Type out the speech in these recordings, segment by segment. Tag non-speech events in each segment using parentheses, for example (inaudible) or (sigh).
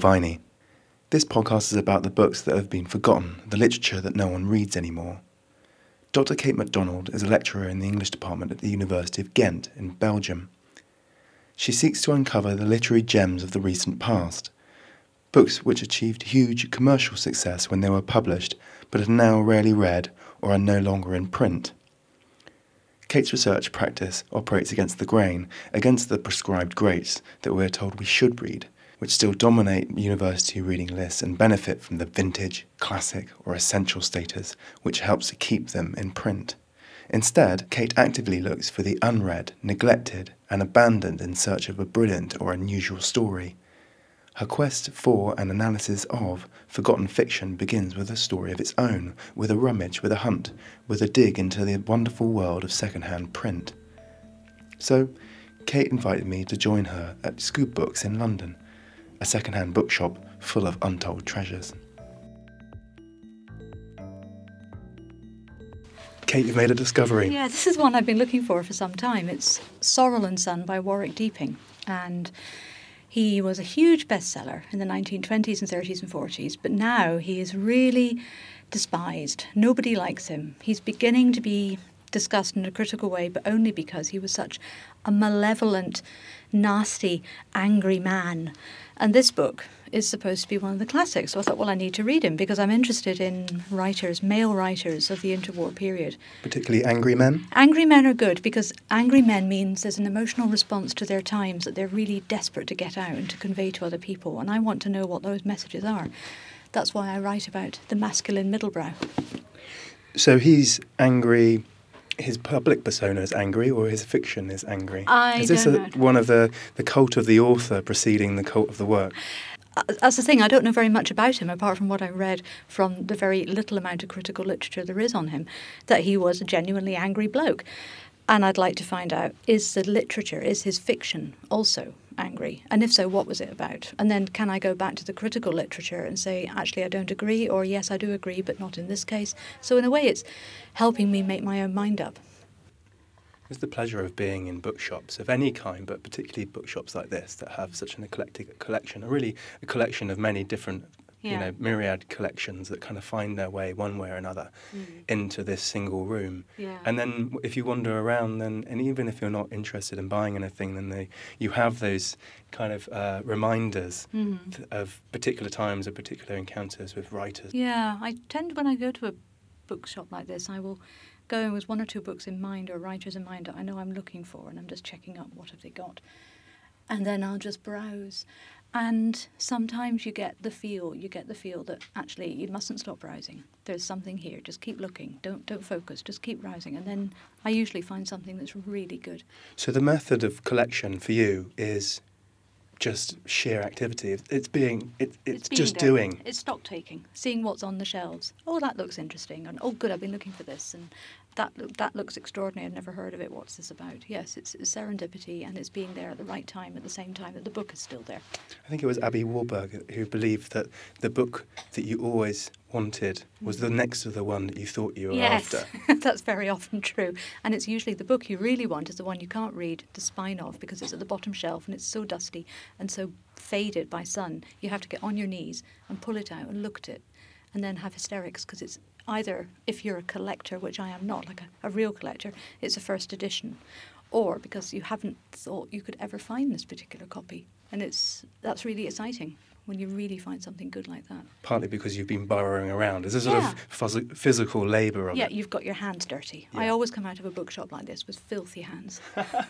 Viney. This podcast is about the books that have been forgotten, the literature that no one reads anymore. Dr. Kate MacDonald is a lecturer in the English department at the University of Ghent in Belgium. She seeks to uncover the literary gems of the recent past, books which achieved huge commercial success when they were published but are now rarely read or are no longer in print. Kate's research practice operates against the grain, against the prescribed greats that we're told we should read, which still dominate university reading lists and benefit from the vintage, classic, or essential status which helps to keep them in print. Instead, Kate actively looks for the unread, neglected, and abandoned in search of a brilliant or unusual story. Her quest for an analysis of forgotten fiction begins with a story of its own, with a rummage, with a hunt, with a dig into the wonderful world of second-hand print. So, Kate invited me to join her at Skoob Books in London, a second-hand bookshop full of untold treasures. Kate, you've made a discovery. Yeah, this is one I've been looking for for some time. It's Sorrell and Son by Warwick Deeping. And he was a huge bestseller in the 1920s and 30s and 40s, but now he is really despised. Nobody likes him. He's beginning to be discussed in a critical way, but only because he was such a malevolent, nasty, angry man. And this book is supposed to be one of the classics. So I thought, well, I need to read him because I'm interested in writers, male writers of the interwar period. Particularly angry men? Angry men are good because angry men means there's an emotional response to their times that they're really desperate to get out and to convey to other people. And I want to know what those messages are. That's why I write about the masculine middlebrow. So he's angry his public persona is angry or his fiction is angry? I is this a, one of the, the cult of the author preceding the cult of the work? That's the thing, I don't know very much about him apart from what I read from the very little amount of critical literature there is on him, that he was a genuinely angry bloke. And I'd like to find out is the literature, is his fiction also angry? And if so, what was it about? And then can I go back to the critical literature and say, actually, I don't agree, or yes, I do agree, but not in this case? So, in a way, it's helping me make my own mind up. It's the pleasure of being in bookshops of any kind, but particularly bookshops like this that have such an eclectic collection, a really a collection of many different, you know, myriad collections that kind of find their way one way or another into this single room. Yeah. And then if you wander around, then and even if you're not interested in buying anything, then they you have those kind of uh, reminders Mm-hmm. th- of particular times or particular encounters with writers. Yeah, I tend when I go to a bookshop like this, I will go in with one or two books in mind or writers in mind that I know I'm looking for, and I'm just checking up what have they got, and then I'll just browse. And sometimes you get the feel, you get the feel that actually you mustn't stop browsing. There's something here. Just keep looking. Don't don't focus. Just keep browsing, and then I usually find something that's really good. So the method of collection for you is just sheer activity. It's being it, it's, being just there. doing. It's stock taking, seeing what's on the shelves. Oh, that looks interesting, and oh, good, I've been looking for this, and that look, that looks extraordinary. I've never heard of it. What's this about? Yes, it's, it's serendipity, and it's being there at the right time, at the same time that the book is still there. I think it was Aby Warburg who believed that the book that you always wanted was the mm-hmm. next to the one that you thought you were yes, after. (laughs) that's very often true, and it's usually the book you really want is the one you can't read the spine of because it's at the bottom shelf and it's so dusty and so faded by sun. You have to get on your knees and pull it out and look at it, and then have hysterics because it's either if you're a collector, which I am not, like a, a real collector, it's a first edition, or because you haven't thought you could ever find this particular copy, and it's that's really exciting when you really find something good like that. Partly because you've been burrowing around. There's a sort Yeah. of phys- physical labour of Yeah, it. you've got your hands dirty. I always come out of a bookshop like this with filthy hands. (laughs)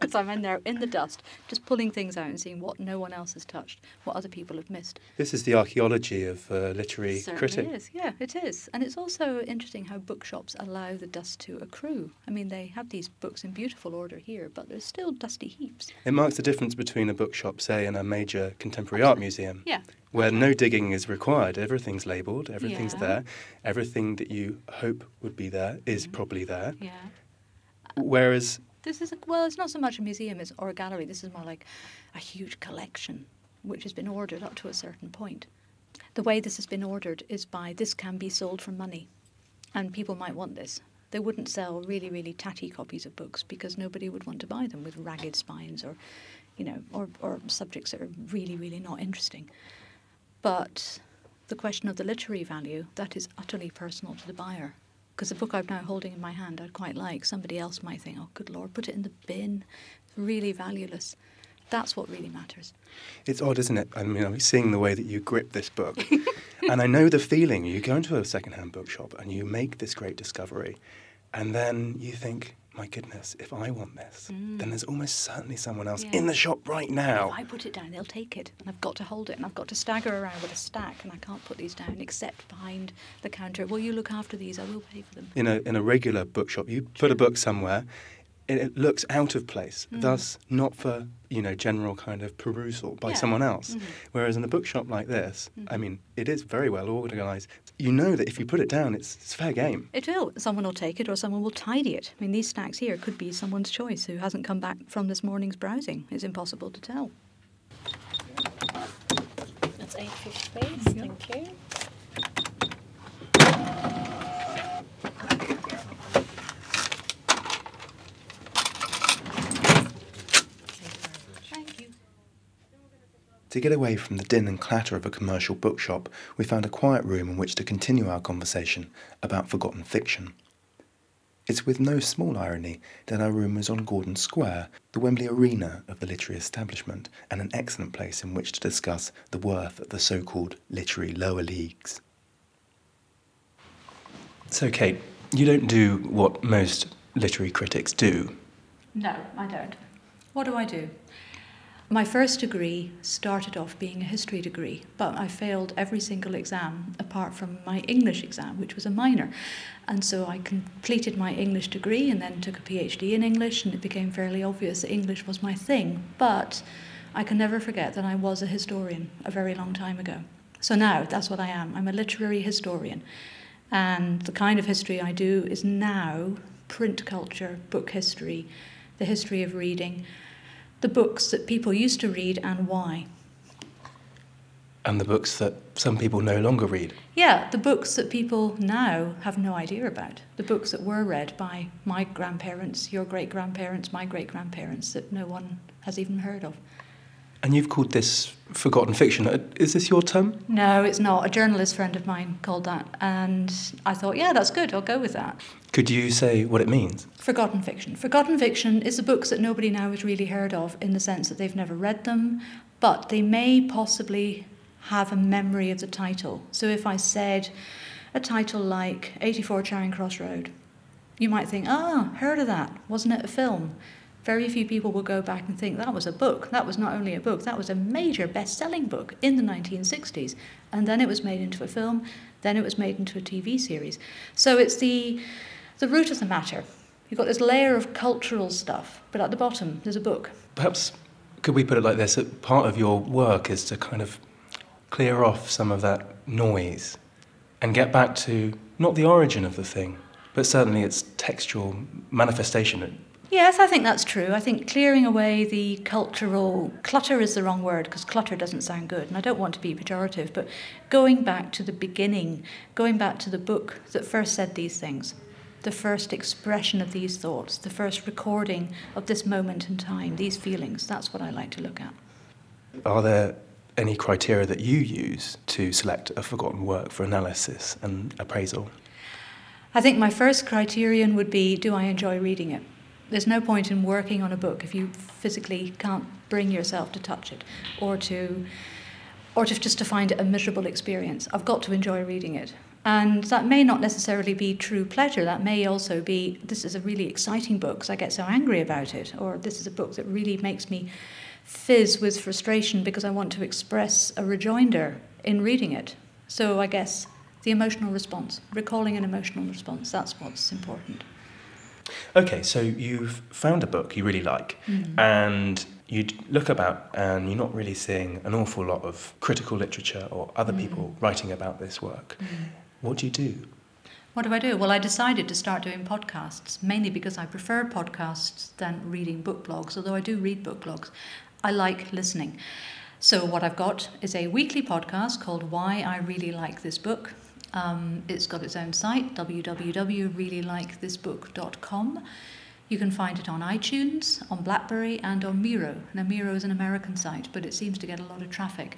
Because I'm in there in the dust, just pulling things out and seeing what no one else has touched, what other people have missed. This is the archaeology of uh, literary Certainly critic. is. Yeah, it is. And it's also interesting how bookshops allow the dust to accrue. I mean, they have these books in beautiful order here, but there's still dusty heaps. It marks the difference between a bookshop, say, and a major contemporary art museum. Yeah. where no digging is required. Everything's labelled, everything's Yeah. there. Everything that you hope would be there is Mhm. probably there. Yeah. Whereas, This is a, well, it's not so much a museum as or a gallery. This is more like a huge collection, which has been ordered up to a certain point. The way this has been ordered is by this can be sold for money, and people might want this. They wouldn't sell really, really tatty copies of books because nobody would want to buy them with ragged spines or, you know, or, or subjects that are really, really not interesting. But the question of the literary value, that is utterly personal to the buyer. Because the book I'm now holding in my hand, I'd quite like. Somebody else might think, oh, good Lord, put it in the bin. It's really valueless. That's what really matters. It's odd, isn't it? I mean, I'm seeing the way that you grip this book. (laughs) and I know the feeling. You go into a secondhand bookshop and you make this great discovery, and then you think, my goodness, if I want this, mm. then there's almost certainly someone else yeah. in the shop right now. If I put it down, they'll take it, and I've got to hold it, and I've got to stagger around with a stack, and I can't put these down except behind the counter. Will you look after these? I will pay for them. In a in a regular bookshop, you put a book somewhere, it looks out of place, mm. thus not for you know general kind of perusal by yeah. someone else. Mm-hmm. Whereas in a bookshop like this, mm-hmm. I mean, it is very well organised. You know that if you put it down, it's, it's fair game. It will. Someone will take it, or someone will tidy it. I mean, these stacks here could be someone's choice who hasn't come back from this morning's browsing. It's impossible to tell. That's eight fish, please. Thank you. To get away from the din and clatter of a commercial bookshop, we found a quiet room in which to continue our conversation about forgotten fiction. It's with no small irony that our room was on Gordon Square, the Wembley arena of the literary establishment, and an excellent place in which to discuss the worth of the so called literary lower leagues. So, Kate, you don't do what most literary critics do. No, I don't. What do I do? My first degree started off being a history degree, but I failed every single exam apart from my English exam, which was a minor. And so I completed my English degree and then took a PhD in English, and it became fairly obvious that English was my thing. But I can never forget that I was a historian a very long time ago. So now that's what I am. I'm a literary historian. And the kind of history I do is now print culture, book history, the history of reading the books that people used to read and why. And the books that some people no longer read. Yeah, the books that people now have no idea about. The books that were read by my grandparents, your great grandparents, my great grandparents, that no one has even heard of. And you've called this forgotten fiction. Uh, is this your term? No, it's not. A journalist friend of mine called that. And I thought, yeah, that's good. I'll go with that. Could you say what it means? Forgotten fiction. Forgotten fiction is the books that nobody now has really heard of in the sense that they've never read them, but they may possibly have a memory of the title. So if I said a title like 84 Charing Cross Road, you might think, ah, heard of that. Wasn't it a film? Very few people will go back and think that was a book. That was not only a book, that was a major best selling book in the 1960s. And then it was made into a film, then it was made into a TV series. So it's the, the root of the matter. You've got this layer of cultural stuff, but at the bottom, there's a book. Perhaps could we put it like this that part of your work is to kind of clear off some of that noise and get back to not the origin of the thing, but certainly its textual manifestation Yes, I think that's true. I think clearing away the cultural clutter is the wrong word because clutter doesn't sound good, and I don't want to be pejorative, but going back to the beginning, going back to the book that first said these things, the first expression of these thoughts, the first recording of this moment in time, these feelings, that's what I like to look at. Are there any criteria that you use to select a forgotten work for analysis and appraisal? I think my first criterion would be do I enjoy reading it? There's no point in working on a book if you physically can't bring yourself to touch it or to or to just to find it a miserable experience. I've got to enjoy reading it. And that may not necessarily be true pleasure. That may also be this is a really exciting book because I get so angry about it, or this is a book that really makes me fizz with frustration because I want to express a rejoinder in reading it. So I guess the emotional response, recalling an emotional response, that's what's important. Okay, so you've found a book you really like, mm. and you look about and you're not really seeing an awful lot of critical literature or other mm. people writing about this work. Mm. What do you do? What do I do? Well, I decided to start doing podcasts, mainly because I prefer podcasts than reading book blogs, although I do read book blogs. I like listening. So, what I've got is a weekly podcast called Why I Really Like This Book. Um, it's got its own site, www.reallylikethisbook.com. You can find it on iTunes, on Blackberry, and on Miro. Now, Miro is an American site, but it seems to get a lot of traffic.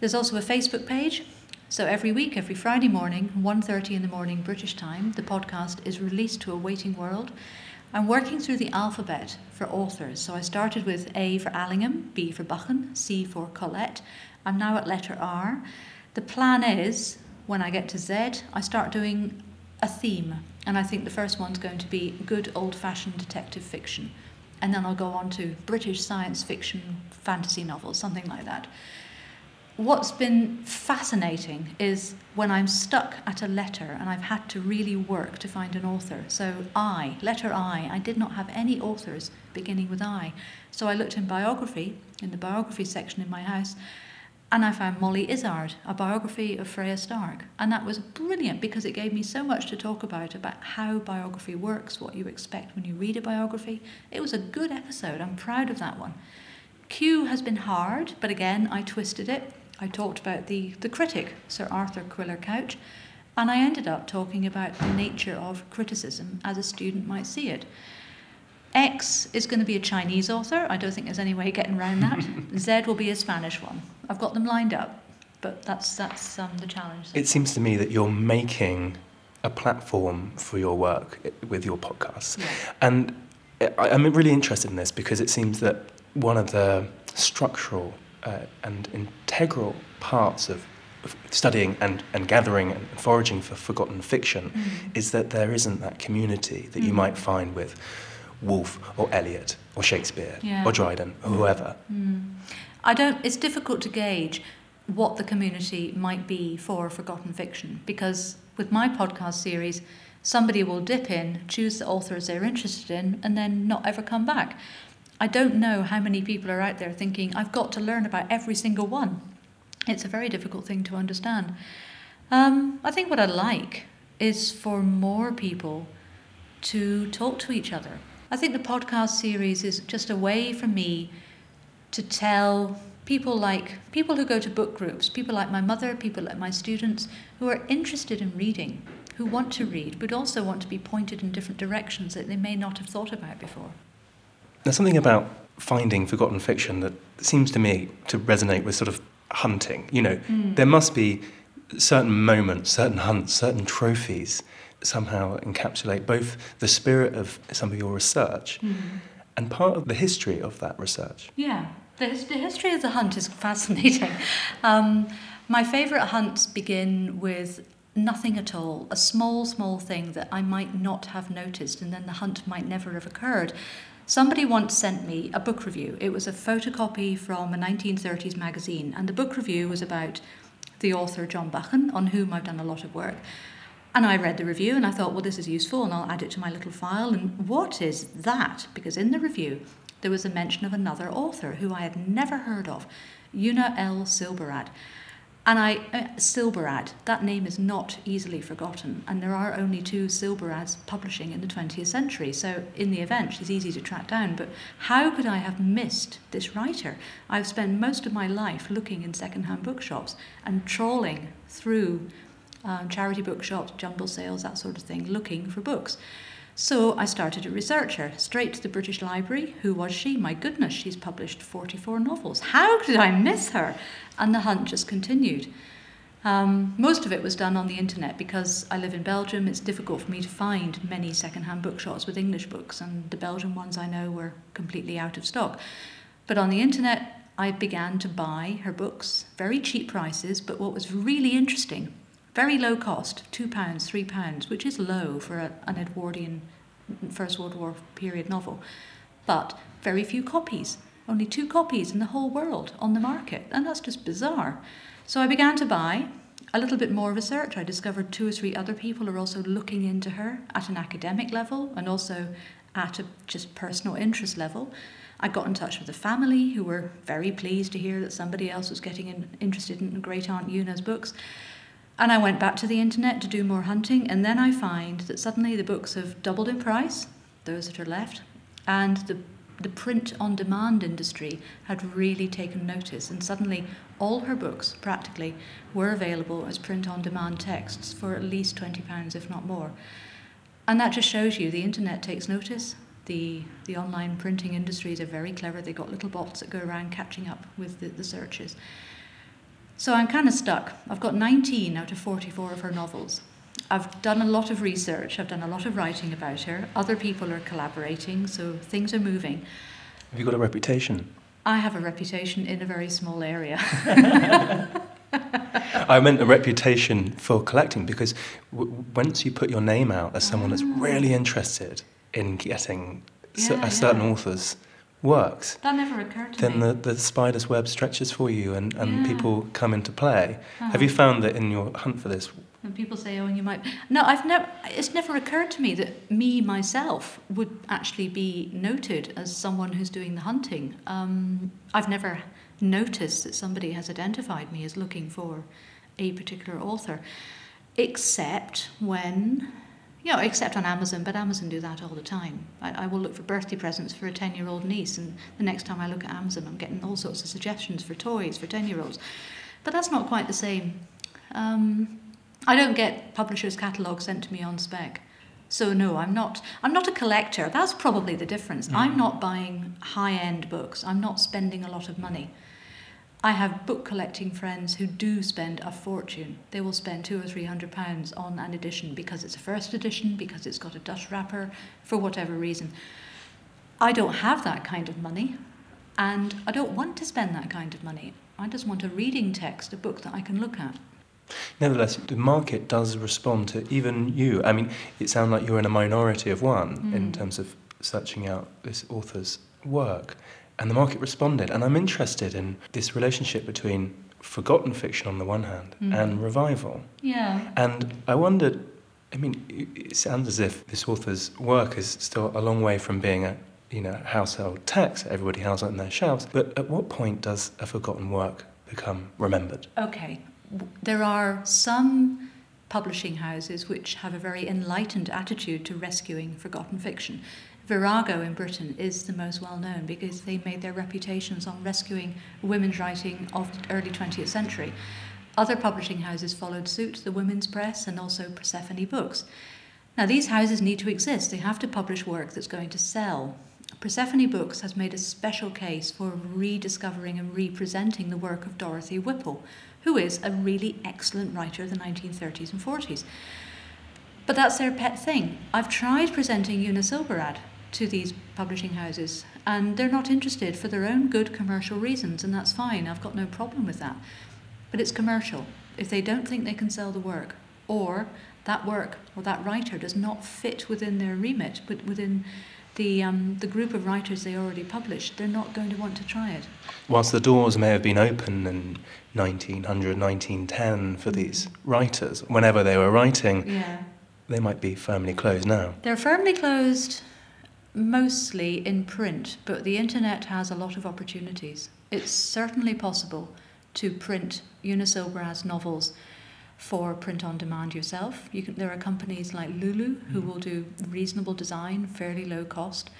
There's also a Facebook page. So every week, every Friday morning, 1:30 in the morning British time, the podcast is released to a waiting world. I'm working through the alphabet for authors. So I started with A for Allingham, B for Buchan, C for Colette. I'm now at letter R. The plan is when I get to Z, I start doing a theme. And I think the first one's going to be good old fashioned detective fiction. And then I'll go on to British science fiction, fantasy novels, something like that. What's been fascinating is when I'm stuck at a letter and I've had to really work to find an author. So, I, letter I, I did not have any authors beginning with I. So, I looked in biography, in the biography section in my house, and I found Molly Izzard, a biography of Freya Stark. And that was brilliant because it gave me so much to talk about, about how biography works, what you expect when you read a biography. It was a good episode. I'm proud of that one. Q has been hard, but again, I twisted it. I talked about the, the critic, Sir Arthur Quiller Couch, and I ended up talking about the nature of criticism as a student might see it. X is going to be a Chinese author. I don't think there's any way of getting around that. (laughs) Z will be a Spanish one. I've got them lined up, but that's that's um, the challenge. It seems to me that you're making a platform for your work with your podcast, Yeah. and I, I'm really interested in this because it seems that one of the structural uh, and integral parts of studying and, and gathering and foraging for forgotten fiction Mm. is that there isn't that community that you Mm. might find with Woolf or Eliot or Shakespeare Yeah. or Dryden or whoever. Mm. I don't. It's difficult to gauge what the community might be for forgotten fiction because with my podcast series, somebody will dip in, choose the authors they're interested in, and then not ever come back. I don't know how many people are out there thinking I've got to learn about every single one. It's a very difficult thing to understand. Um, I think what I like is for more people to talk to each other. I think the podcast series is just a way for me to tell people like people who go to book groups, people like my mother, people like my students who are interested in reading, who want to read, but also want to be pointed in different directions that they may not have thought about before. There's something about finding forgotten fiction that seems to me to resonate with sort of hunting. You know, Mm. there must be certain moments, certain hunts, certain trophies somehow encapsulate both the spirit of some of your research and part of the history of that research. Yeah, the, the history of the hunt is fascinating. (laughs) Um, my favourite hunts begin with nothing at all, a small, small thing that I might not have noticed, and then the hunt might never have occurred. Somebody once sent me a book review. It was a photocopy from a 1930s magazine, and the book review was about the author John Buchan, on whom I've done a lot of work. And I read the review and I thought, well, this is useful and I'll add it to my little file. And what is that? Because in the review, there was a mention of another author who I had never heard of, Una L. Silberrad. And I, uh, Silberrad, that name is not easily forgotten. And there are only two Silberrads publishing in the 20th century. So in the event, she's easy to track down. But how could I have missed this writer? I've spent most of my life looking in secondhand bookshops and trawling through um, charity bookshops, jumble sales, that sort of thing, looking for books. So I started a researcher straight to the British Library. Who was she? My goodness, she's published 44 novels. How did I miss her? And the hunt just continued. Um, most of it was done on the internet because I live in Belgium. It's difficult for me to find many secondhand bookshops with English books, and the Belgian ones I know were completely out of stock. But on the internet, I began to buy her books, very cheap prices. But what was really interesting, very low cost, two pounds, three pounds, which is low for a, an Edwardian First World War period novel, but very few copies. Only two copies in the whole world on the market, and that's just bizarre. So I began to buy a little bit more research. I discovered two or three other people are also looking into her at an academic level and also at a just personal interest level. I got in touch with the family who were very pleased to hear that somebody else was getting in, interested in Great Aunt Una's books. And I went back to the internet to do more hunting, and then I find that suddenly the books have doubled in price, those that are left, and the the print on demand industry had really taken notice, and suddenly all her books, practically, were available as print on demand texts for at least £20, if not more. And that just shows you the internet takes notice, The, the online printing industries are very clever. They've got little bots that go around catching up with the, the searches. So I'm kind of stuck. I've got 19 out of 44 of her novels. I've done a lot of research, I've done a lot of writing about her. Other people are collaborating, so things are moving. Have you got a reputation? I have a reputation in a very small area. (laughs) I meant a reputation for collecting because w- once you put your name out as someone that's ah. really interested in getting Yeah, a certain yeah. author's works, that never occurred to then me. the, the spider's web stretches for you and, and Yeah. people come into play. Have you Uh-huh. found that in your hunt for this? And people say, "Oh, and you might." No, I've never. It's never occurred to me that me myself would actually be noted as someone who's doing the hunting. Um, I've never noticed that somebody has identified me as looking for a particular author, except when. You know, except on Amazon, but Amazon do that all the time. I, I will look for birthday presents for a 10 year old niece, and the next time I look at Amazon, I'm getting all sorts of suggestions for toys for 10 year olds. But that's not quite the same. Um, I don't get publishers' catalogues sent to me on spec. So no, I'm not I'm not a collector. That's probably the difference. I'm not buying high-end books. I'm not spending a lot of money. I have book collecting friends who do spend a fortune. They will spend two or three hundred pounds on an edition because it's a first edition, because it's got a dust wrapper, for whatever reason. I don't have that kind of money, and I don't want to spend that kind of money. I just want a reading text, a book that I can look at. Nevertheless, the market does respond to even you. I mean, it sounds like you're in a minority of one in Mm. terms of searching out this author's work. And the market responded. And I'm interested in this relationship between forgotten fiction on the one hand Mm. and revival. Yeah. And I wondered, I mean, it- it sounds as if this author's work is still a long way from being a you know household text that everybody has on their shelves. But at what point does a forgotten work become remembered? Okay. There are some publishing houses which have a very enlightened attitude to rescuing forgotten fiction. Virago in Britain is the most well known because they made their reputations on rescuing women's writing of the early 20th century. Other publishing houses followed suit, the Women's Press and also Persephone Books. Now, these houses need to exist. They have to publish work that's going to sell. Persephone Books has made a special case for rediscovering and representing the work of Dorothy Whipple, who is a really excellent writer of the 1930s and 40s. But that's their pet thing. I've tried presenting Una Silberrad to these publishing houses, and they're not interested for their own good commercial reasons, and that's fine. I've got no problem with that. But it's commercial. If they don't think they can sell the work, or that work or that writer does not fit within their remit, but within the, um, the group of writers they already published, they're not going to want to try it. Whilst the doors may have been open in 1900, 1910 for these writers, whenever they were writing, Yeah. they might be firmly closed now. They're firmly closed mostly in print, but the internet has a lot of opportunities. It's certainly possible to print Silberrad's novels for print on demand yourself. You can, there are companies like Lulu who hmm. will do reasonable design, fairly low cost.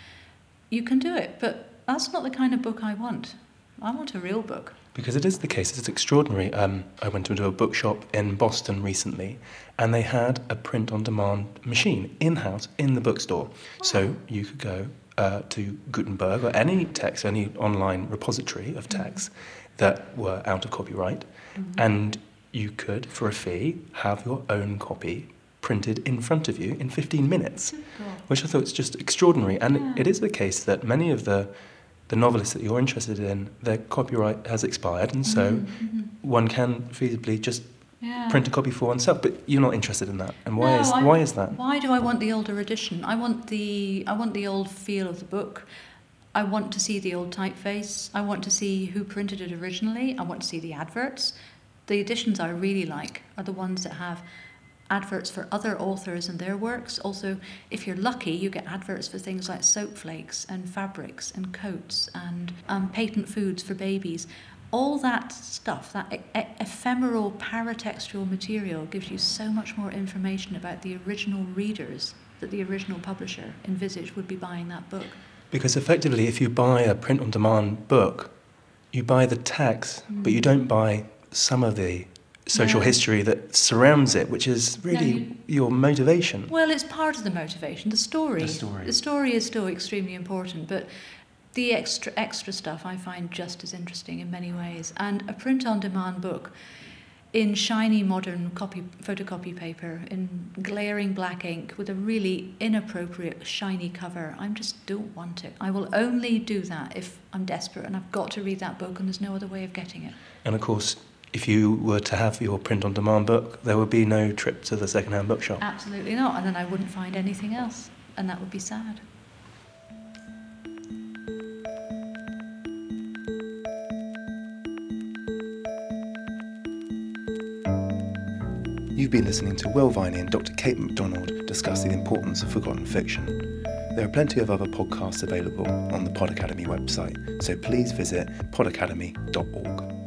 You can do it, but that's not the kind of book I want. I want a real book. Because it is the case, it's extraordinary. Um, I went into a bookshop in Boston recently, and they had a print on demand machine in house in the bookstore. So you could go uh, to Gutenberg or any text, any online repository of texts that were out of copyright, and you could, for a fee, have your own copy printed in front of you in 15 minutes, which I thought was just extraordinary. And Yeah. it is the case that many of the the novelists that you're interested in, their copyright has expired, and so Mhm. one can feasibly just Yeah. print a copy for oneself. But you're not interested in that, and why No, is I- why is that? Why do I want the older edition? I want the I want the old feel of the book. I want to see the old typeface. I want to see who printed it originally. I want to see the adverts. The editions I really like are the ones that have adverts for other authors and their works. Also, if you're lucky, you get adverts for things like soap flakes and fabrics and coats and um, patent foods for babies. All that stuff, that e- e- ephemeral paratextual material, gives you so much more information about the original readers that the original publisher envisaged would be buying that book. Because effectively, if you buy a print on demand book, you buy the text, but you Mm. don't buy some of the social No. history that surrounds it, which is really you- your motivation. Well, it's part of the motivation. The story. The story. The story is still extremely important, but the extra extra stuff I find just as interesting in many ways. And a print-on-demand book in shiny modern copy photocopy paper in glaring black ink with a really inappropriate shiny cover. I just don't want it. I will only do that if I'm desperate and I've got to read that book and there's no other way of getting it. And of course, if you were to have your print on demand book, there would be no trip to the second hand bookshop. Absolutely not. And then I wouldn't find anything else, and that would be sad. You've been listening to Will Viney and Dr. Kate MacDonald discuss the importance of forgotten fiction. There are plenty of other podcasts available on the Pod Academy website, so please visit podacademy.org.